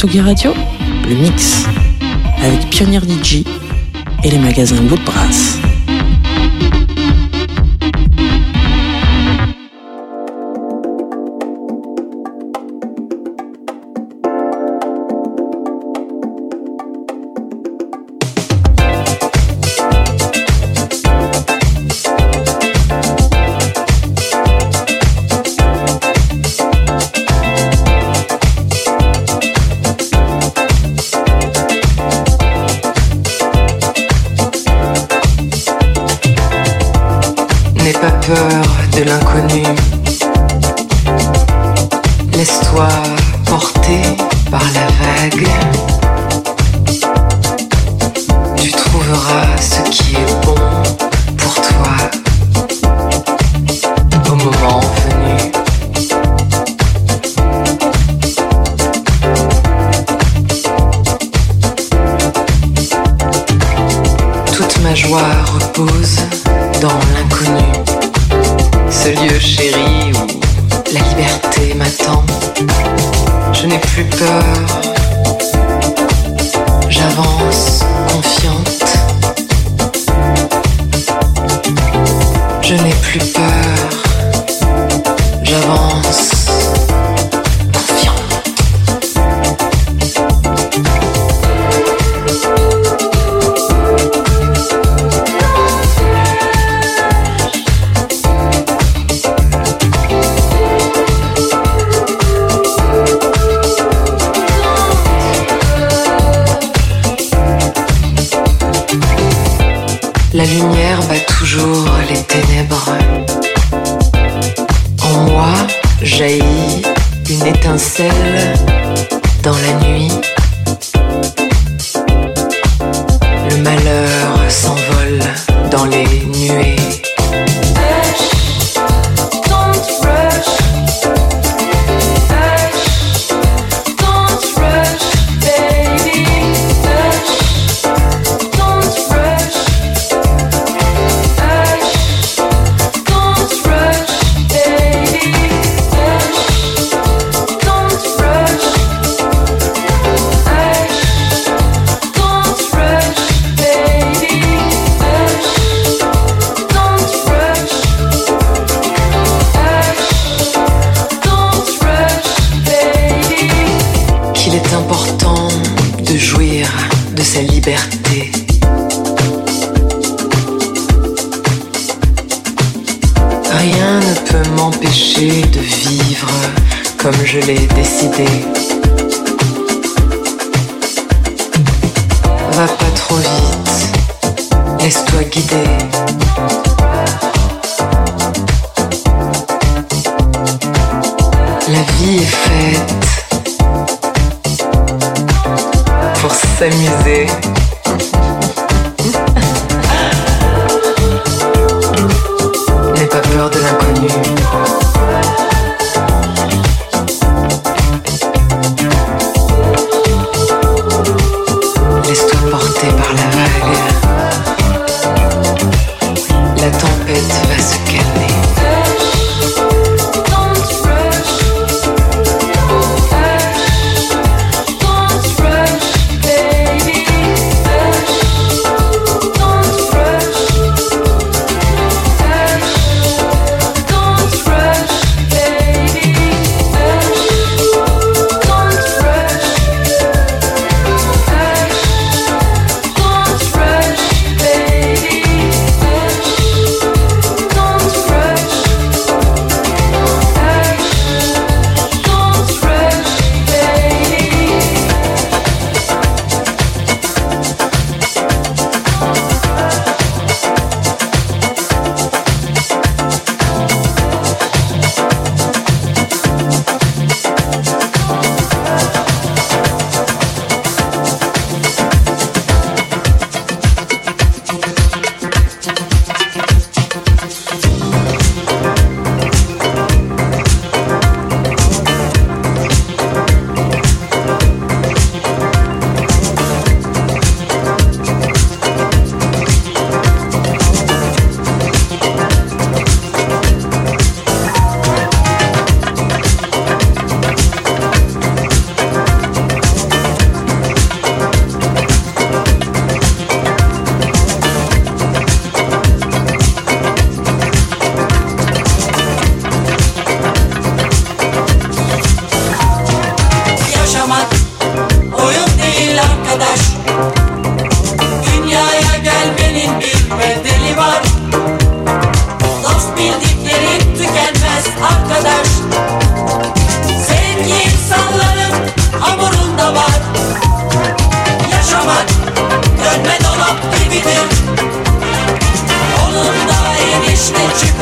Tsugi Radio, le mix, avec Pionnier DJ et les magasins Bout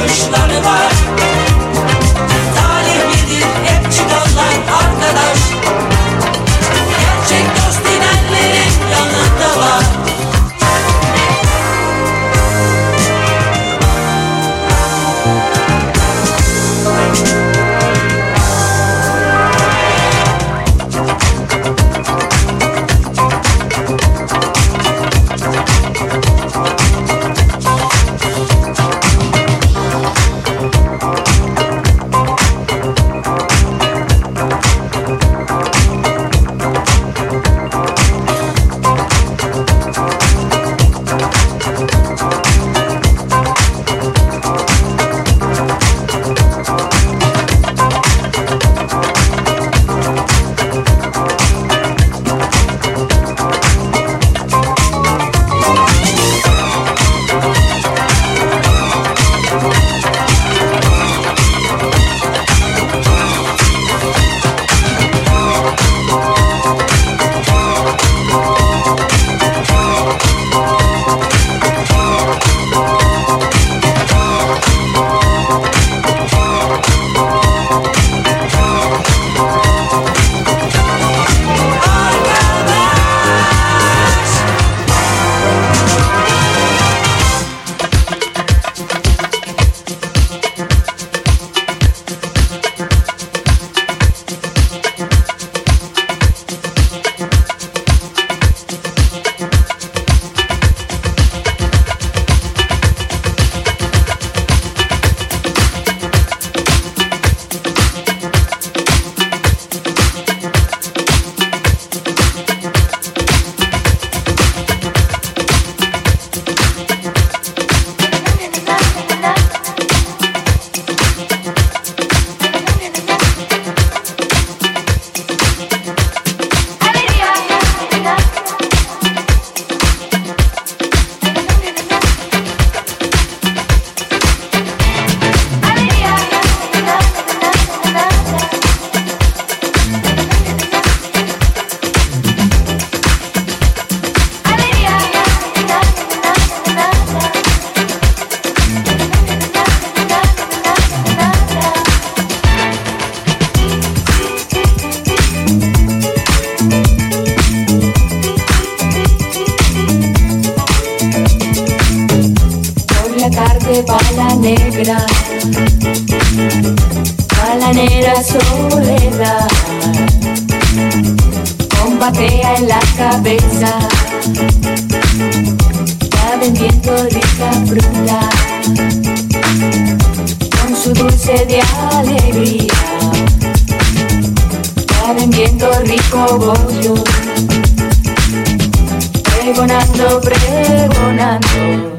Krishna Nivar de bala negra, balanera soledad, combatea en la cabeza, está vendiendo rica fruta, con su dulce de alegría, está vendiendo rico bollo, pregonando, pregonando.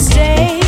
mistake.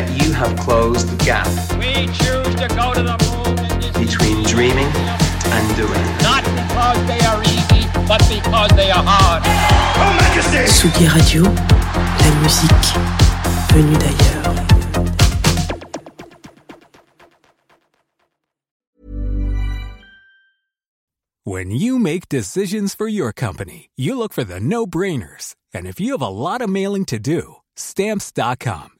That you have closed the gap We choose to go to the moon between dreaming and doing. not because they are easy, but because they are hard. Tsugi Radio, la musique venue d'ailleurs. When you make decisions for your company, you look for the no brainers. And if you have a lot of mailing to do, stamps.com